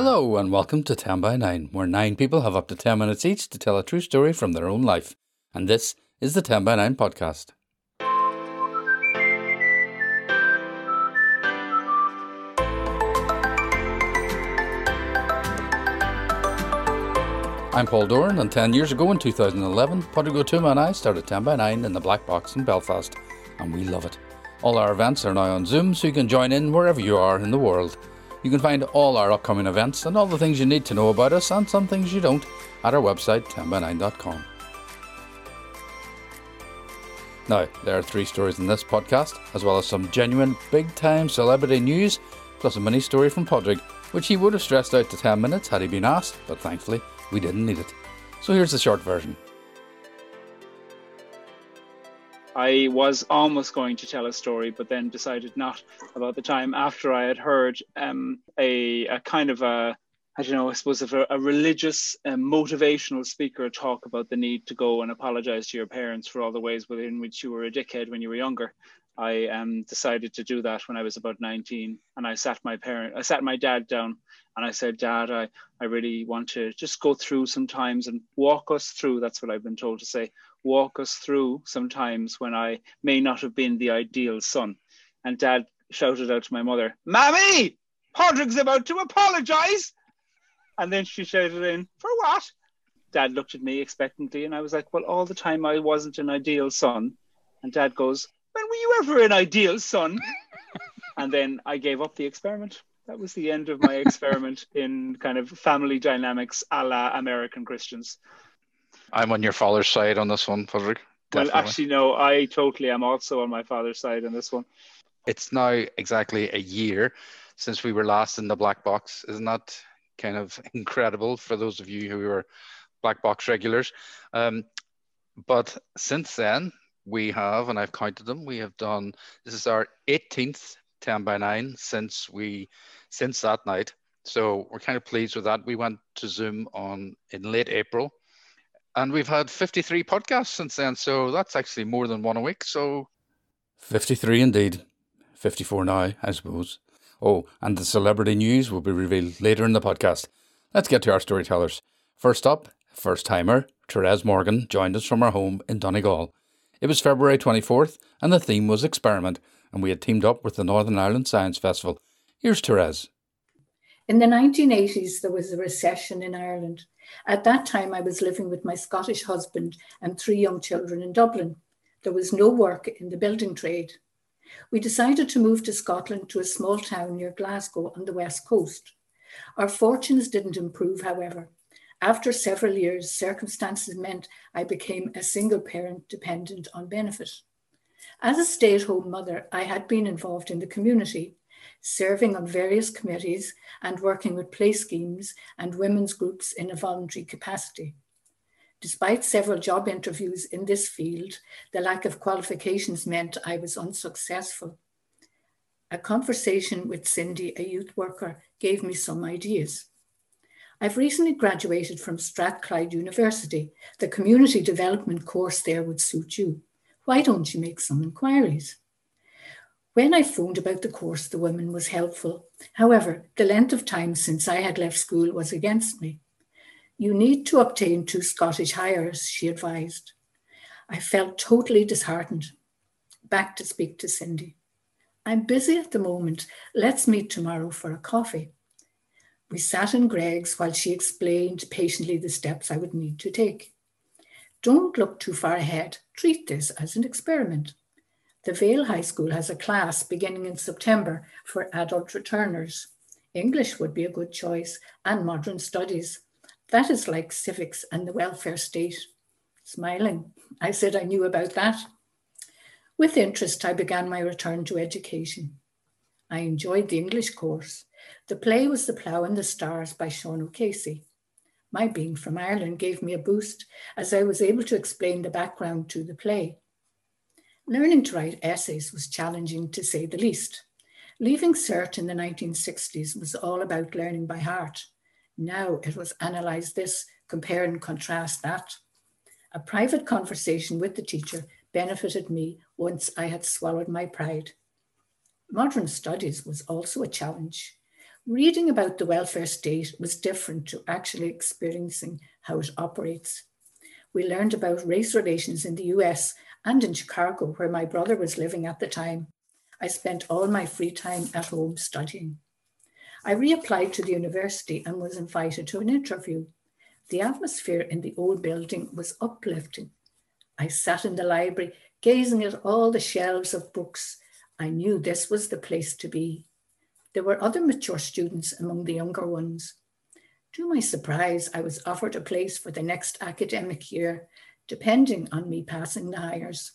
Hello, and welcome to 10 by 9, where nine people have up to 10 minutes each to tell a true story from their own life. And this is the 10 by 9 podcast. I'm Paul Doran, and 10 years ago in 2011, Padraig Ó and I started 10 by 9 in the Black Box in Belfast, and we love it. All our events are now on Zoom, so you can join in wherever you are in the world. You can find all our upcoming events and all the things you need to know about us and some things you don't at our website 10by9.com. Now, there are three stories in this podcast, as well as some genuine big time celebrity news, plus a mini story from Padraig, which he would have stressed out to 10 minutes had he been asked, but thankfully we didn't need it. So here's the short version. I was almost going to tell a story, but then decided not about the time after I had heard um, a, a, kind of a, I don't know, I suppose a, a religious, um, motivational speaker talk about the need to go and apologize to your parents for all the ways within which you were a dickhead when you were younger. I um, decided to do that when I was about 19, and I sat my parent, I sat my dad down, and I said, Dad, I, I really want to just go through some times and walk us through. That's what I've been told to say walk us through some times when I may not have been the ideal son. And dad shouted out to my mother, Mammy, Padraig's about to apologize. And then she shouted in, For what? Dad looked at me expectantly, and I was like, Well, all the time I wasn't an ideal son. And dad goes, When were you ever an ideal son? and then I gave up the experiment. That was the end of my experiment in kind of family dynamics a la American Christians. I'm on your father's side on this one, Padraig. Well, actually, no, I totally am also on my father's side on this one. It's now exactly a year since we were last in the black box. Isn't that kind of incredible for those of you who are black box regulars? Um, but since then, we have, and I've counted them, we have done, this is our 18th 10 by 9 since we, since that night. So we're kind of pleased with that. We went to Zoom on in late April and we've had 53 podcasts since then. So that's actually more than one a week. So 53 indeed. 54 now, I suppose. Oh, and the celebrity news will be revealed later in the podcast. Let's get to our storytellers. First up, first timer, Therese Morgan joined us from our home in Donegal. It was February 24th, and the theme was experiment, and we had teamed up with the Northern Ireland Science Festival. Here's Therese. In the 1980s, there was a recession in Ireland. At that time, I was living with my Scottish husband and three young children in Dublin. There was no work in the building trade. We decided to move to Scotland to a small town near Glasgow on the west coast. Our fortunes didn't improve, however. After several years, circumstances meant I became a single parent dependent on benefit. As a stay at home mother, I had been involved in the community serving on various committees and working with play schemes and women's groups in a voluntary capacity. Despite several job interviews in this field, the lack of qualifications meant I was unsuccessful. A conversation with Cindy, a youth worker, gave me some ideas. I've recently graduated from Strathclyde University. The community development course there would suit you. Why don't you make some inquiries? When I phoned about the course, the woman was helpful. However, the length of time since I had left school was against me. You need to obtain two Scottish Highers, she advised. I felt totally disheartened. Back to speak to Cindy. I'm busy at the moment. Let's meet tomorrow for a coffee. We sat in Greggs while she explained patiently the steps I would need to take. Don't look too far ahead. Treat this as an experiment. The Vale High School has a class beginning in September for adult returners. English would be a good choice, and modern studies. That is like civics and the welfare state. Smiling, I said I knew about that. With interest, I began my return to education. I enjoyed the English course. The play was The Plough and the Stars by Sean O'Casey. My being from Ireland gave me a boost as I was able to explain the background to the play. Learning to write essays was challenging to say the least. Leaving Cert in the 1960s was all about learning by heart. Now it was analyze this, compare and contrast that. A private conversation with the teacher benefited me once I had swallowed my pride. Modern studies was also a challenge. Reading about the welfare state was different to actually experiencing how it operates. We learned about race relations in the US and in Chicago, where my brother was living at the time. I spent all my free time at home studying. I reapplied to the university and was invited to an interview. The atmosphere in the old building was uplifting. I sat in the library, gazing at all the shelves of books. I knew this was the place to be. There were other mature students among the younger ones. To my surprise, I was offered a place for the next academic year, depending on me passing the Highers,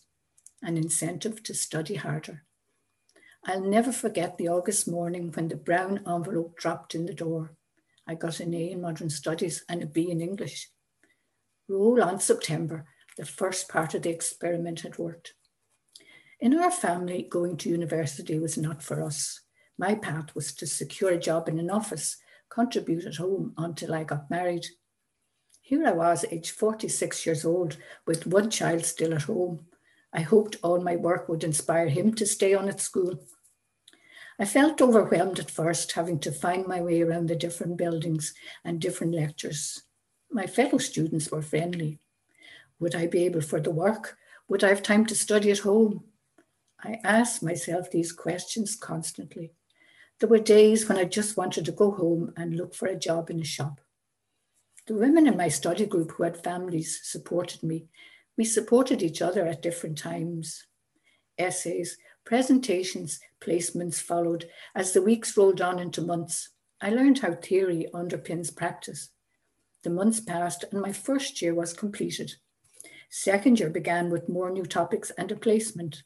an incentive to study harder. I'll never forget the August morning when the brown envelope dropped in the door. I got an A in modern studies and a B in English. Roll on September, the first part of the experiment had worked. In our family, going to university was not for us. My path was to secure a job in an office, contribute at home until I got married. Here I was, aged 46 years old, with one child still at home. I hoped all my work would inspire him to stay on at school. I felt overwhelmed at first, having to find my way around the different buildings and different lectures. My fellow students were friendly. Would I be able for the work? Would I have time to study at home? I asked myself these questions constantly. There were days when I just wanted to go home and look for a job in a shop. The women in my study group who had families supported me. We supported each other at different times. Essays, presentations, placements followed as the weeks rolled on into months. I learned how theory underpins practice. The months passed and my first year was completed. Second year began with more new topics and a placement.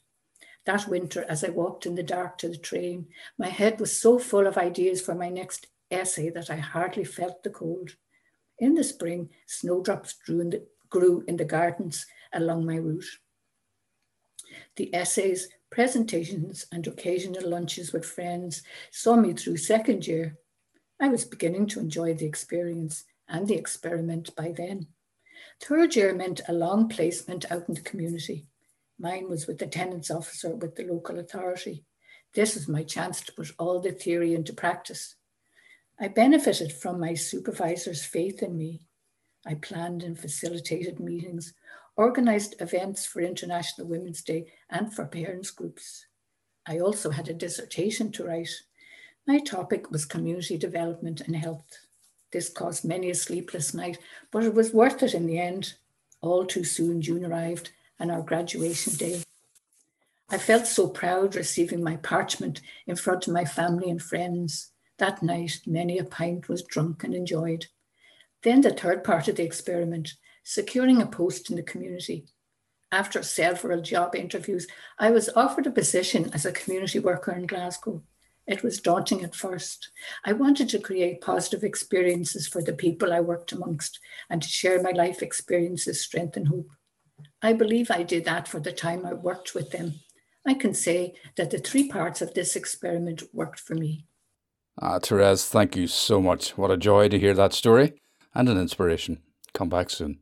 That winter, as I walked in the dark to the train, my head was so full of ideas for my next essay that I hardly felt the cold. In the spring, snowdrops grew in the, grew in the gardens along my route. The essays, presentations, and occasional lunches with friends saw me through second year. I was beginning to enjoy the experience and the experiment by then. Third year meant a long placement out in the community. Mine was with the tenants officer with the local authority. This was my chance to put all the theory into practice. I benefited from my supervisor's faith in me. I planned and facilitated meetings, organized events for International Women's Day and for parents groups. I also had a dissertation to write. My topic was community development and health. This caused many a sleepless night, but it was worth it in the end. All too soon, June arrived, and our graduation day. I felt so proud receiving my parchment in front of my family and friends. That night, many a pint was drunk and enjoyed. Then the third part of the experiment, securing a post in the community. After several job interviews, I was offered a position as a community worker in Glasgow. It was daunting at first. I wanted to create positive experiences for the people I worked amongst and to share my life experiences, strength, and hope. I believe I did that for the time I worked with them. I can say that the three parts of this experiment worked for me. Ah, Therese, thank you so much. What a joy to hear that story and an inspiration. Come back soon.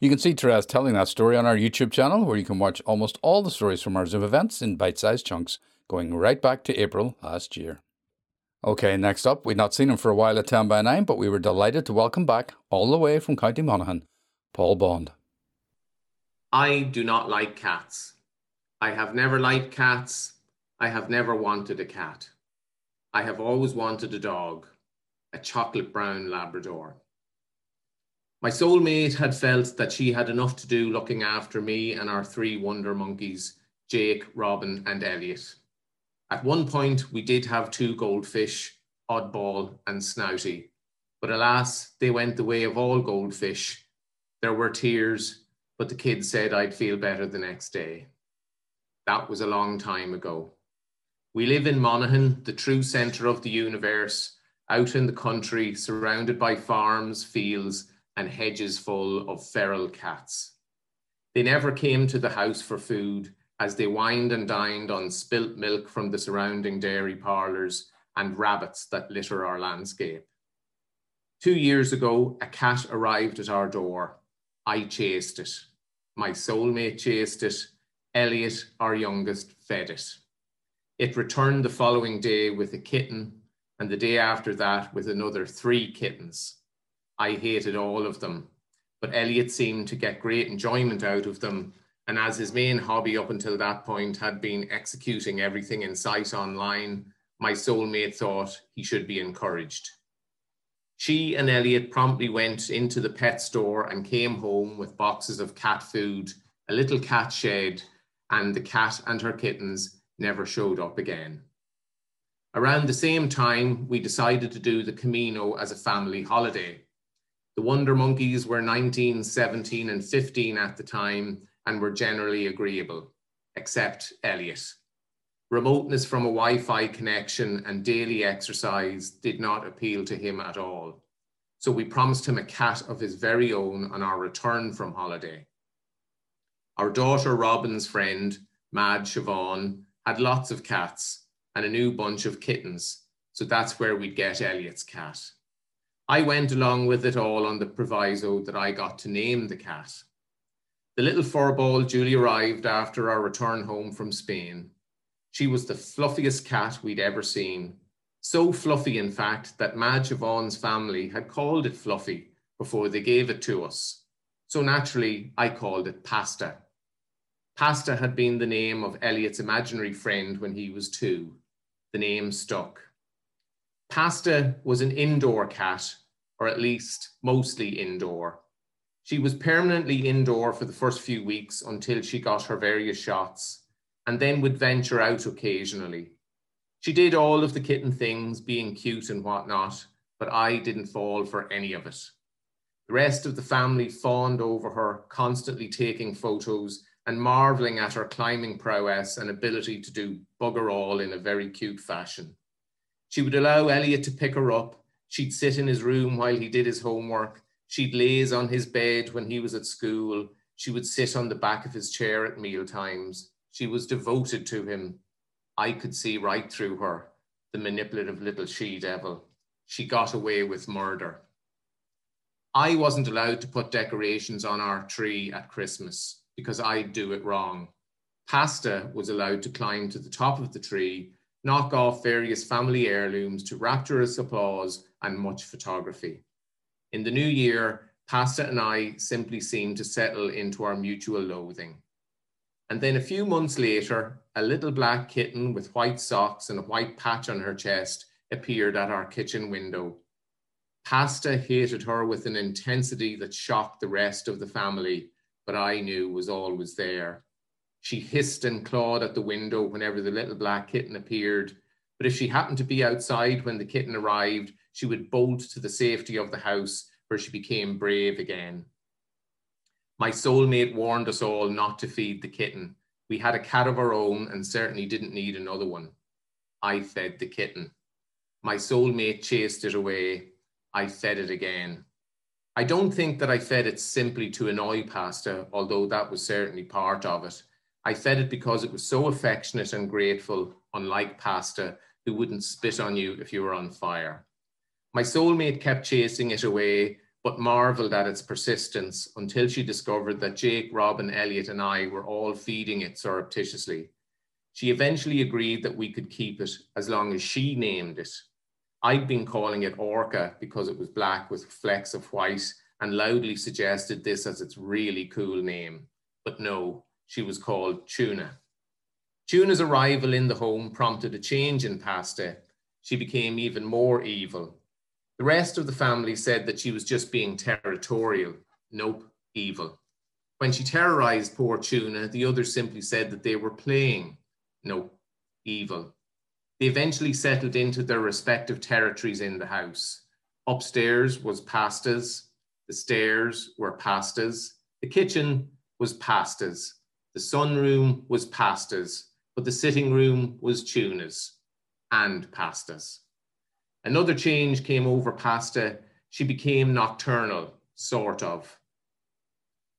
You can see Therese telling that story on our YouTube channel, where you can watch almost all the stories from our Zoom events in bite sized chunks, going right back to April last year. Okay, next up, we'd not seen him for a while at 10 by 9, but we were delighted to welcome back, all the way from County Monaghan, Paul Bond. I do not like cats. I have never liked cats. I have never wanted a cat. I have always wanted a dog, a chocolate brown Labrador. My soulmate had felt that she had enough to do looking after me and our three wonder monkeys, Jake, Robin, and Elliot. At one point, we did have two goldfish, Oddball and Snouty, but alas, they went the way of all goldfish. There were tears, but the kids said I'd feel better the next day. That was a long time ago. We live in Monaghan, the true centre of the universe, out in the country, surrounded by farms, fields, and hedges full of feral cats. They never came to the house for food, as they wined and dined on spilt milk from the surrounding dairy parlours and rabbits that litter our landscape. Two years ago, a cat arrived at our door. I chased it. My soulmate chased it. Elliot, our youngest, fed it. It returned the following day with a kitten, and the day after that with another three kittens. I hated all of them, but Elliot seemed to get great enjoyment out of them. And as his main hobby up until that point had been executing everything in sight online, my soulmate thought he should be encouraged. She and Elliot promptly went into the pet store and came home with boxes of cat food, a little cat shed, and the cat and her kittens never showed up again. Around the same time, we decided to do the Camino as a family holiday. The Wonder Monkeys were 19, 17, and 15 at the time and were generally agreeable, except Elliot. Remoteness from a Wi Fi connection and daily exercise did not appeal to him at all. So we promised him a cat of his very own on our return from holiday. Our daughter Robin's friend, Mad Siobhan, had lots of cats and a new bunch of kittens. So that's where we'd get Elliot's cat. I went along with it all on the proviso that I got to name the cat. The little furball duly arrived after our return home from Spain. She was the fluffiest cat we'd ever seen. So fluffy, in fact, that Mad Siobhan's family had called it Fluffy before they gave it to us. So naturally, I called it Pasta. Pasta had been the name of Elliot's imaginary friend when he was two the name stuck. Pasta was an indoor cat, or at least mostly indoor. She was permanently indoor for the first few weeks until she got her various shots, and then would venture out occasionally. She did all of the kitten things, being cute and whatnot, but I didn't fall for any of it. The rest of the family fawned over her, constantly taking photos and marveling at her climbing prowess and ability to do bugger all in a very cute fashion. She would allow Elliot to pick her up. She'd sit in his room while he did his homework. She'd laze on his bed when he was at school. She would sit on the back of his chair at meal times. She was devoted to him. I could see right through her, the manipulative little she devil. She got away with murder. I wasn't allowed to put decorations on our tree at Christmas because I'd do it wrong. Pasta was allowed to climb to the top of the tree, knock off various family heirlooms to rapturous applause and much photography. In the new year, Pasta and I simply seemed to settle into our mutual loathing. And then a few months later, a little black kitten with white socks and a white patch on her chest appeared at our kitchen window. Pasta hated her with an intensity that shocked the rest of the family but I knew was always there. She hissed and clawed at the window whenever the little black kitten appeared, but if she happened to be outside when the kitten arrived, she would bolt to the safety of the house where she became brave again. My soulmate warned us all not to feed the kitten. We had a cat of our own and certainly didn't need another one. I fed the kitten. My soulmate chased it away. I fed it again. I don't think that I fed it simply to annoy Pasta, although that was certainly part of it. I fed it because it was so affectionate and grateful, unlike Pasta, who wouldn't spit on you if you were on fire. My soulmate kept chasing it away, but marveled at its persistence until she discovered that Jake, Robin, Elliot, and I were all feeding it surreptitiously. She eventually agreed that we could keep it as long as she named it. I'd been calling it Orca because it was black with flecks of white and loudly suggested this as its really cool name. But no, she was called Tuna. Tuna's arrival in the home prompted a change in Pasta. She became even more evil. The rest of the family said that she was just being territorial. Nope, evil. When she terrorized poor Tuna, the others simply said that they were playing. Nope, evil. They eventually settled into their respective territories in the house. Upstairs was pastas, the stairs were pastas, the kitchen was pastas, the sunroom was pastas, but the sitting room was tunas and pastas. Another change came over Pasta. She became nocturnal, sort of.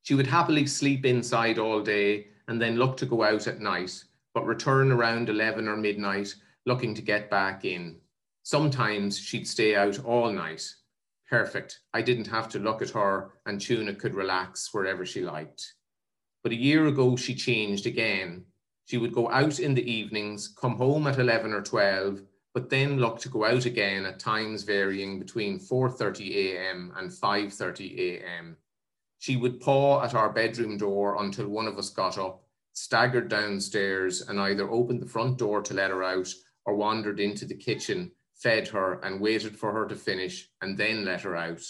She would happily sleep inside all day and then look to go out at night, but return around 11 or midnight looking to get back in. Sometimes she'd stay out all night. Perfect. I didn't have to look at her, and Tuna could relax wherever she liked. But a year ago, she changed again. She would go out in the evenings, come home at 11 or 12, but then looked to go out again at times varying between 4.30 a.m. and 5.30 a.m. She would paw at our bedroom door until one of us got up, staggered downstairs, and either opened the front door to let her out or wandered into the kitchen, fed her, and waited for her to finish, and then let her out.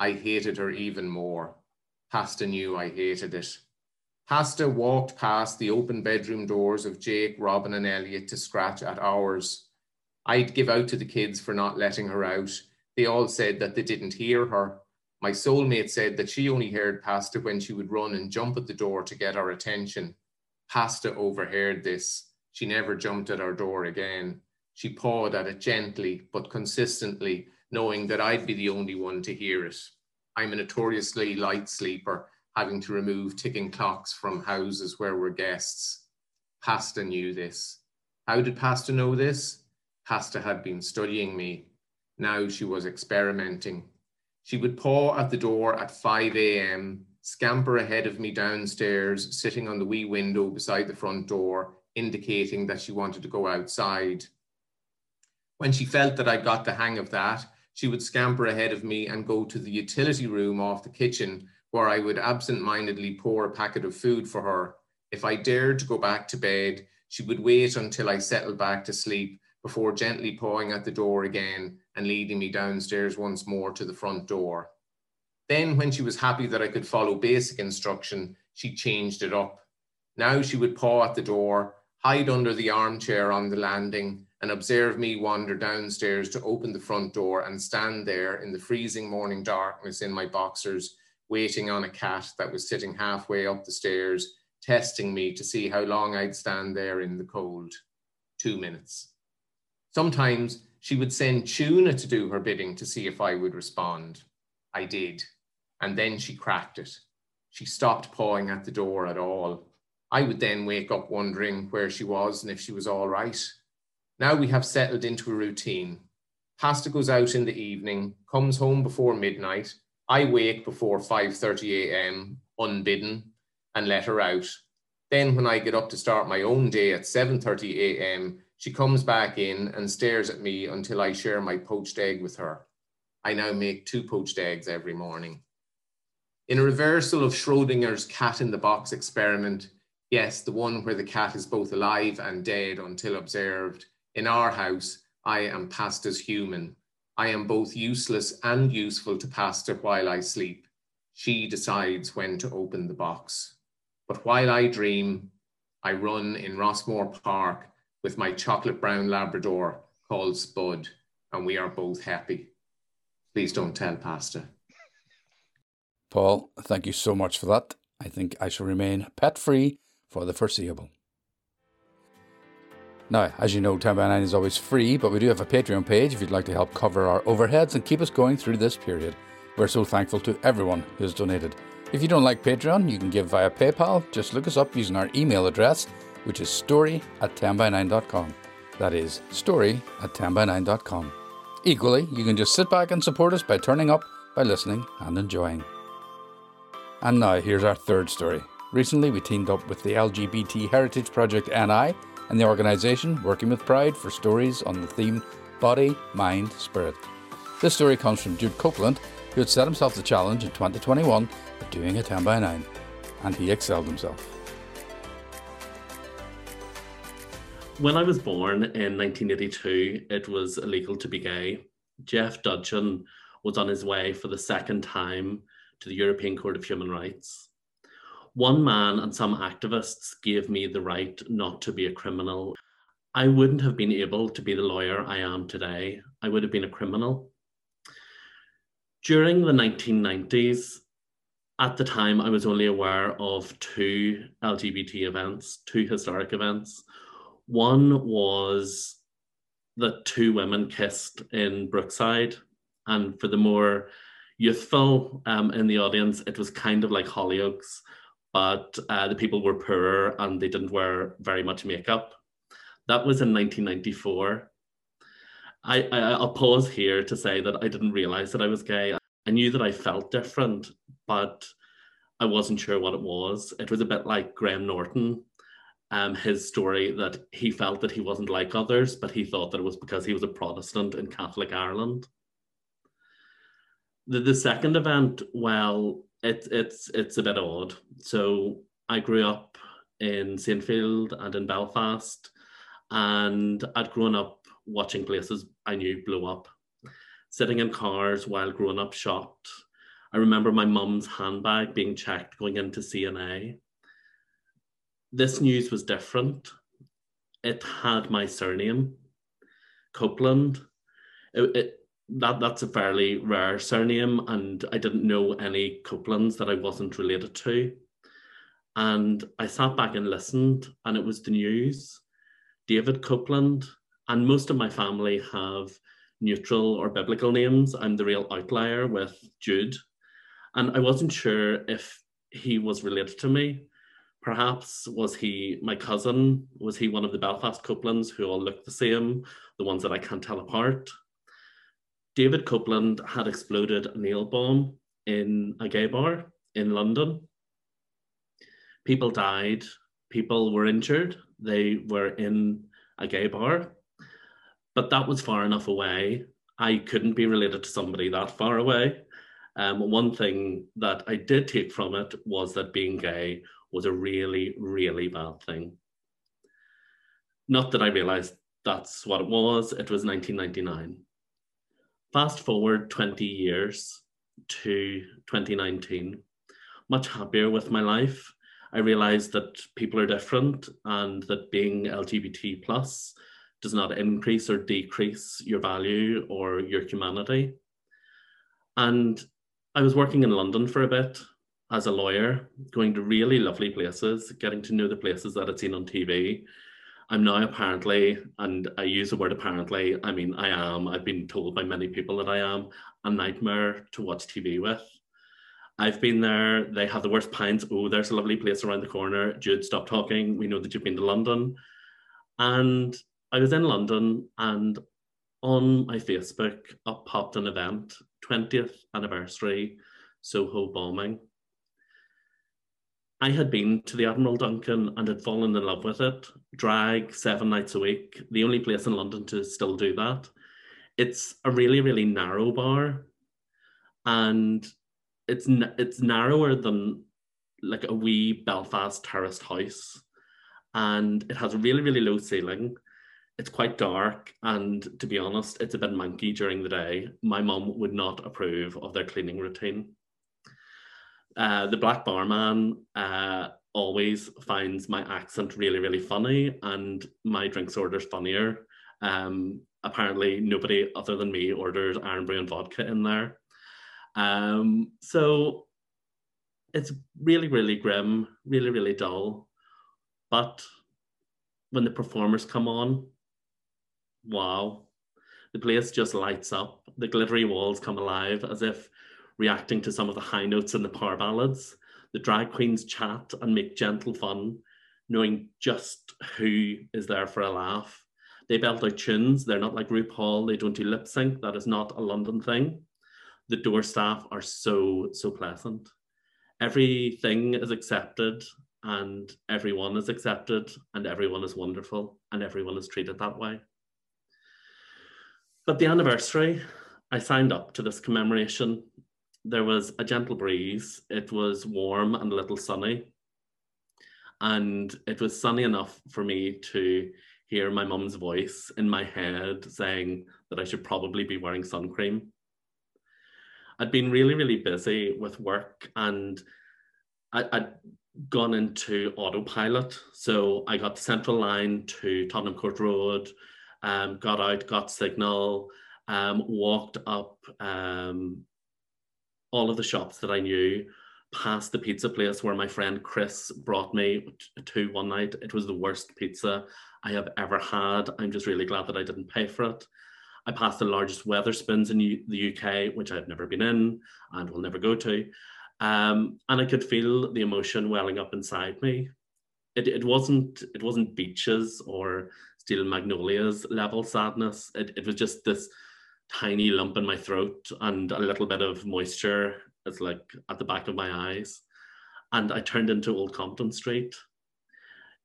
I hated her even more. Pasta knew I hated it. Pasta walked past the open bedroom doors of Jake, Robin, and Elliot to scratch at ours. I'd give out to the kids for not letting her out. They all said that they didn't hear her. My soulmate said that she only heard Pasta when she would run and jump at the door to get our attention. Pasta overheard this. She never jumped at our door again. She pawed at it gently but consistently, knowing that I'd be the only one to hear it. I'm a notoriously light sleeper, having to remove ticking clocks from houses where we're guests. Pasta knew this. How did Pasta know this? Pasta had been studying me. Now she was experimenting. She would paw at the door at 5 a.m., scamper ahead of me downstairs, sitting on the wee window beside the front door, indicating that she wanted to go outside. When she felt that I got the hang of that, she would scamper ahead of me and go to the utility room off the kitchen, where I would absent mindedly pour a packet of food for her. If I dared to go back to bed, she would wait until I settled back to sleep before gently pawing at the door again and leading me downstairs once more to the front door. Then, when she was happy that I could follow basic instruction, she changed it up. Now she would paw at the door, hide under the armchair on the landing, and observe me wander downstairs to open the front door and stand there in the freezing morning darkness in my boxers, waiting on a cat that was sitting halfway up the stairs, testing me to see how long I'd stand there in the cold. Two minutes. Sometimes she would send Tuna to do her bidding to see if I would respond. I did. And then she cracked it. She stopped pawing at the door at all. I would then wake up wondering where she was and if she was all right. Now we have settled into a routine. Pasta goes out in the evening, comes home before midnight. I wake before 5:30 a.m. unbidden and let her out. Then when I get up to start my own day at 7:30 a.m., she comes back in and stares at me until I share my poached egg with her. I now make two poached eggs every morning. In a reversal of Schrodinger's cat in the box experiment, yes, the one where the cat is both alive and dead until observed, in our house, I am Pasta's human. I am both useless and useful to Pasta while I sleep. She decides when to open the box. But while I dream, I run in Rossmore Park with my chocolate brown Labrador called Spud, and we are both happy. Please don't tell Pasta. Paul, thank you so much for that. I think I shall remain pet free for the foreseeable. Now, as you know, 10 by 9 is always free, but we do have a Patreon page if you'd like to help cover our overheads and keep us going through this period. We're so thankful to everyone who has donated. If you don't like Patreon, you can give via PayPal. Just look us up using our email address, which is story at 10by9.com. That is story at 10by9.com. Equally, you can just sit back and support us by turning up, by listening, and enjoying. And now, here's our third story. Recently, we teamed up with the LGBT Heritage Project NI and the organisation Working with Pride for stories on the theme Body, Mind, Spirit. This story comes from Jude Copeland, who had set himself the challenge in 2021 of doing a 10 by 9, and he excelled himself. When I was born in 1982, it was illegal to be gay. Jeff Dudgeon was on his way for the second time to the European Court of Human Rights one man and some activists gave me the right not to be a criminal. I wouldn't have been able to be the lawyer I am today. I would have been a criminal. During the 1990s, at the time, I was only aware of two LGBT events, two historic events. One was that two women kissed in Brookside. And for the more youthful um, in the audience, it was kind of like Hollyoaks but uh, the people were poorer and they didn't wear very much makeup. That was in 1994. I, I, I'll pause here to say that I didn't realize that I was gay. I knew that I felt different, but I wasn't sure what it was. It was a bit like Graham Norton um, his story that he felt that he wasn't like others, but he thought that it was because he was a Protestant in Catholic Ireland. The, the second event, well, it, it's it's a bit odd. So I grew up in Saintfield and in Belfast, and I'd grown up watching places I knew blow up, sitting in cars while growing up shocked. I remember my mum's handbag being checked going into C&A this news was different. It had my surname, Copeland. It, it, that that's a fairly rare surname, and I didn't know any Copelands that I wasn't related to. And I sat back and listened, and it was the news. David Copeland, and most of my family have neutral or biblical names. I'm the real outlier with Jude. And I wasn't sure if he was related to me. Perhaps was he my cousin? Was he one of the Belfast Copelands who all looked the same, the ones that I can't tell apart? David Copeland had exploded a nail bomb in a gay bar in London. People died, people were injured, they were in a gay bar, but that was far enough away. I couldn't be related to somebody that far away. Um, one thing that I did take from it was that being gay was a really, really bad thing. Not that I realized that's what it was, it was 1999. Fast forward 20 years to 2019, much happier with my life. I realized that people are different and that being LGBT plus does not increase or decrease your value or your humanity. And I was working in London for a bit as a lawyer, going to really lovely places, getting to know the places that I'd seen on TV. I'm now apparently, and I use the word apparently, I mean, I am, I've been told by many people that I am a nightmare to watch TV with. I've been there, they have the worst pints. Oh, there's a lovely place around the corner. Jude, stop talking. We know that you've been to London. And I was in London and on my Facebook up popped an event, 20th anniversary Soho bombing. I had been to the Admiral Duncan and had fallen in love with it. Drag seven nights a week, the only place in London to still do that. It's a really, really narrow bar, and it's it's narrower than like a wee Belfast terraced house, and it has a really, really low ceiling. It's quite dark, and to be honest, it's a bit manky during the day. My mum would not approve of their cleaning routine. Uh, the black barman uh, always finds my accent really, really funny, and my drinks orders funnier. Um, apparently, nobody other than me orders Irn-Bru and vodka in there. Um, so it's really, really grim, really, really dull. But when the performers come on, wow, the place just lights up. The glittery walls come alive as if reacting to some of the high notes in the power ballads. The drag queens chat and make gentle fun, knowing just who is there for a laugh. They belt out tunes. They're not like RuPaul. They don't do lip sync. That is not a London thing. The door staff are so, so pleasant. Everything is accepted and everyone is accepted and everyone is wonderful and everyone is treated that way. But the anniversary, I signed up to this commemoration there was a gentle breeze. It was warm and a little sunny. And it was sunny enough for me to hear my mum's voice in my head saying that I should probably be wearing sun cream. I'd been really, really busy with work and I, had gone into autopilot. So I got the central line to Tottenham Court Road, um, got out, got signal, um, walked up um, all of the shops that I knew past the pizza place where my friend Chris brought me to one night. It was the worst pizza I have ever had. I'm just really glad that I didn't pay for it. I passed the largest Wetherspoons in the UK, which I've never been in and will never go to. Um, and I could feel the emotion welling up inside me. It, it wasn't it wasn't beaches or steel magnolias level sadness. It, it was just this tiny lump in my throat and a little bit of moisture is like at the back of my eyes. And I turned into Old Compton Street.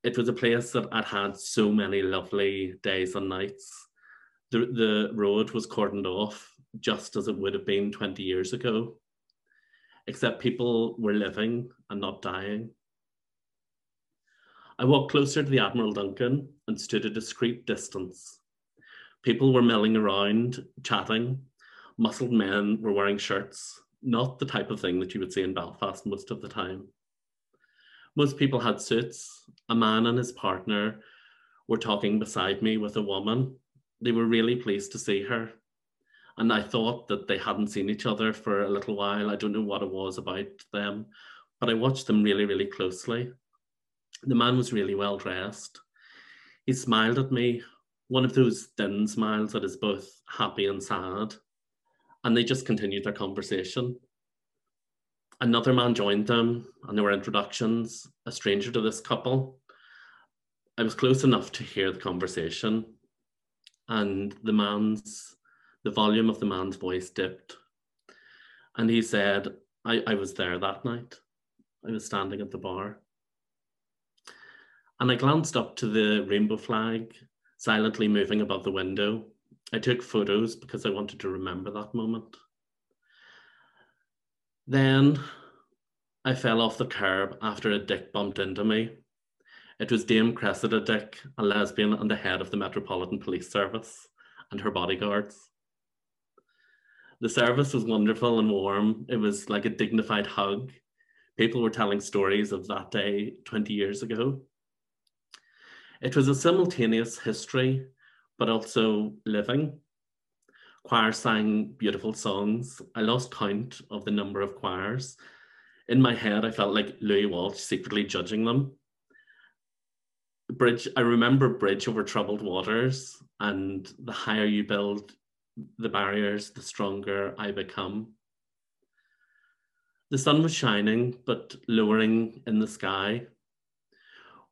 it was a place that I'd had so many lovely days and nights. The, the road was cordoned off just as it would have been 20 years ago, except people were living and not dying. I walked closer to the Admiral Duncan and stood a discreet distance. People were milling around, chatting. Muscled men were wearing shirts, not the type of thing that you would see in Belfast most of the time. Most people had suits. A man and his partner were talking beside me with a woman. They were really pleased to see her. And I thought that they hadn't seen each other for a little while. I don't know what it was about them, but I watched them really, really closely. The man was really well dressed. He smiled at me, one of those thin smiles that is both happy and sad. And they just continued their conversation. Another man joined them, and there were introductions, a stranger to this couple. I was close enough to hear the conversation, and the man's the volume of the man's voice dipped. And he said, I, I was there that night. I was standing at the bar. And I glanced up to the rainbow flag silently moving above the window. I took photos because I wanted to remember that moment. Then I fell off the curb after a dick bumped into me. It was Dame Cressida Dick, a lesbian and the head of the Metropolitan Police Service, and her bodyguards. The service was wonderful and warm. It was like a dignified hug. People were telling stories of that day 20 years ago. It was a simultaneous history, but also living. Choir sang beautiful songs. I lost count of the number of choirs. In my head, I felt like Louis Walsh secretly judging them. Bridge, I remember Bridge over Troubled Waters, and the higher you build the barriers, the stronger I become. The sun was shining, but lowering in the sky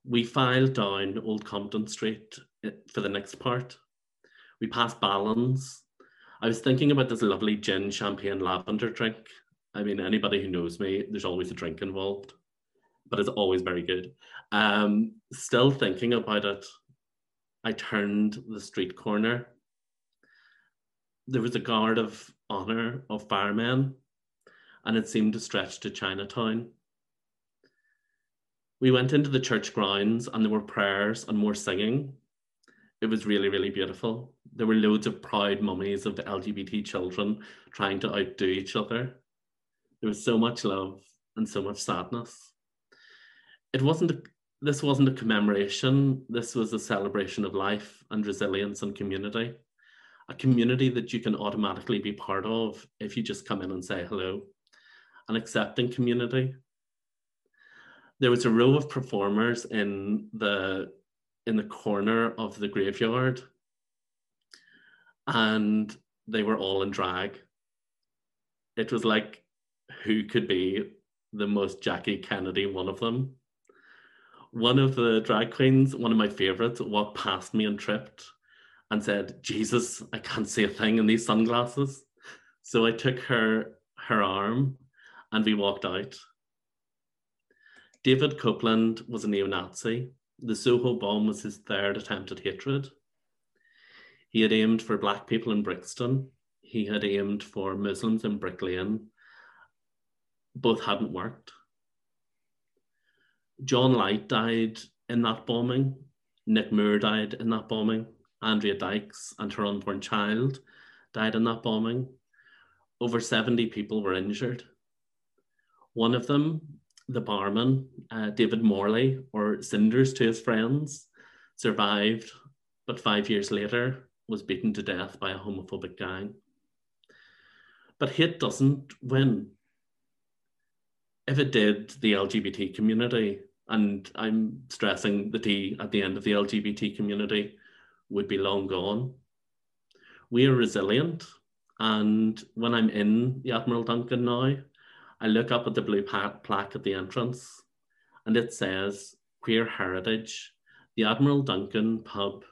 we filed down Old Compton Street eh, for the next part. We passed Balans. I was thinking about this lovely gin champagne lavender drink. I mean, anybody who knows me, there's always a drink involved, but it's always very good. Um, still thinking about it, I turned the street corner. There was a guard of honor of firemen, and it seemed to stretch to Chinatown. We went into the church grounds and there were prayers and more singing. It was really, really beautiful. There were loads of proud mummies of the LGBT children trying to outdo each other. There was so much love and so much sadness. It wasn't a, this wasn't a commemoration. This was a celebration of life and resilience and community. A community that you can automatically be part of if you just come in and say hello. An accepting community there was a row of performers in the in the corner of the graveyard. And they were all in drag. It was like who could be the most jackie kennedy one of them? One of the drag queens one of my favorites walked past me and tripped and said jesus i can't see a thing in these sunglasses. So i took her her arm and we walked out David Copeland was a neo Nazi. The Soho bomb was his third attempt at hatred. He had aimed for Black people in Brixton. He had aimed for Muslims in Brick Lane. Both hadn't worked. John Light died in that bombing. Nick Moore died in that bombing. Andrea Dykes and her unborn child died in that bombing. Over 70 people were injured. One of them the barman, uh, David Morley, or Cinders to his friends, survived, but five years later was beaten to death by a homophobic gang. But hate doesn't win. If it did, the LGBT community, and I'm stressing the T at the end of the LGBT community, would be long gone. We are resilient, and when I'm in the Admiral Duncan now, I look up at the blue plaque at the entrance and it says Queer Heritage, the Admiral Duncan pub,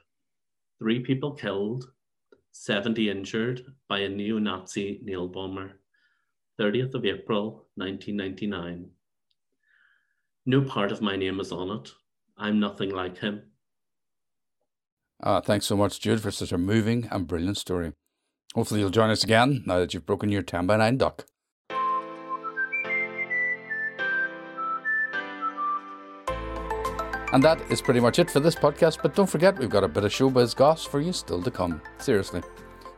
three people killed, 70 injured by a neo Nazi nail bomber, 30th of April 1999. No part of my name is on it. I'm nothing like him. Ah, thanks so much, Jude, for such a moving and brilliant story. Hopefully, you'll join us again now that you've broken your 10 by 9 duck. And that is pretty much it for this podcast, but don't forget we've got a bit of showbiz goss for you still to come. Seriously.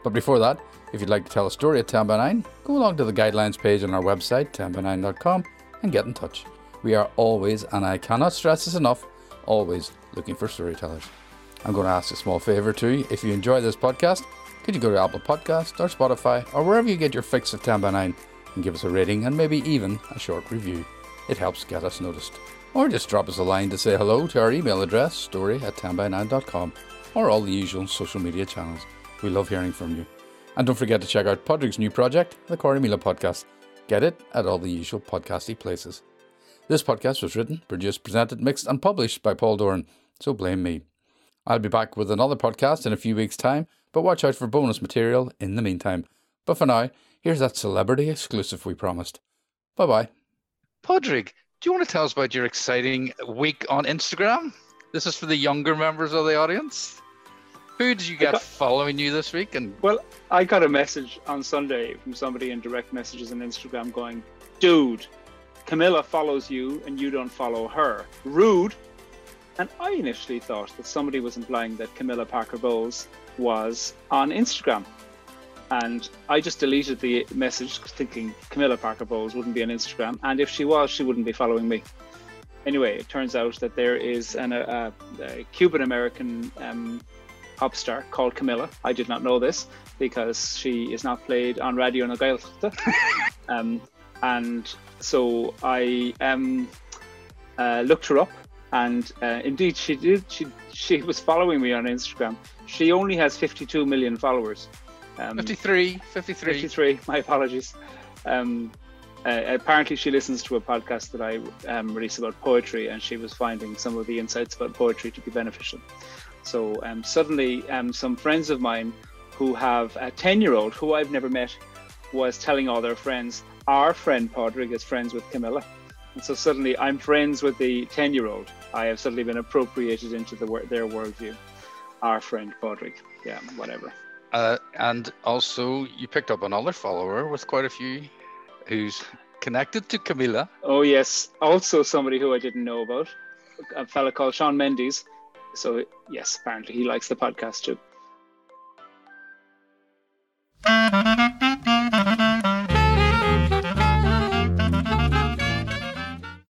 But before that, if you'd like to tell a story at 10 by 9, go along to the guidelines page on our website, 10by9.com, and get in touch. We are always, and I cannot stress this enough, always looking for storytellers. I'm going to ask a small favour too. If you enjoy this podcast, could you go to Apple Podcast or Spotify or wherever you get your fix of 10 by 9 and give us a rating and maybe even a short review? It helps get us noticed. Or just drop us a line to say hello to our email address, story at 10by9.com, or all the usual social media channels. We love hearing from you. And don't forget to check out Pádraig's new project, the Corrymeela Podcast. Get it at all the usual podcasty places. This podcast was written, produced, presented, mixed, and published by Paul Doran, so blame me. I'll be back with another podcast in a few weeks' time, but watch out for bonus material in the meantime. But for now, here's that celebrity exclusive we promised. Bye bye. Pádraig, do you want to tell us about your exciting week on Instagram? This is for the younger members of the audience. Who did you get got, following you this week? And well, I got a message on Sunday from somebody in direct messages on Instagram going, "Dude, Camila follows you and you don't follow her. Rude." And I initially thought that somebody was implying that Camilla Parker Bowles was on Instagram. And I just deleted the message thinking Camilla Parker Bowles wouldn't be on Instagram. And if she was, she wouldn't be following me. Anyway, it turns out that there is an, a, a Cuban American um, pop star called Camilla. I did not know this because she is not played on Radio na um, and so I um, uh, looked her up and uh, indeed she did she she was following me on instagram she only has 52 million followers um, 53 53 53 my apologies um, uh, apparently she listens to a podcast that i um, release about poetry and she was finding some of the insights about poetry to be beneficial so um, suddenly um, some friends of mine who have a 10 year old who i've never met was telling all their friends our friend pádraig is friends with camila and so suddenly I'm friends with the 10 year old. I have suddenly been appropriated into the, their worldview. Our friend Pádraig. Yeah, whatever. Uh, and also, you picked up another follower with quite a few who's connected to Camila. Oh, yes. Also, somebody who I didn't know about, a fella called Shawn Mendes. So, yes, apparently he likes the podcast too.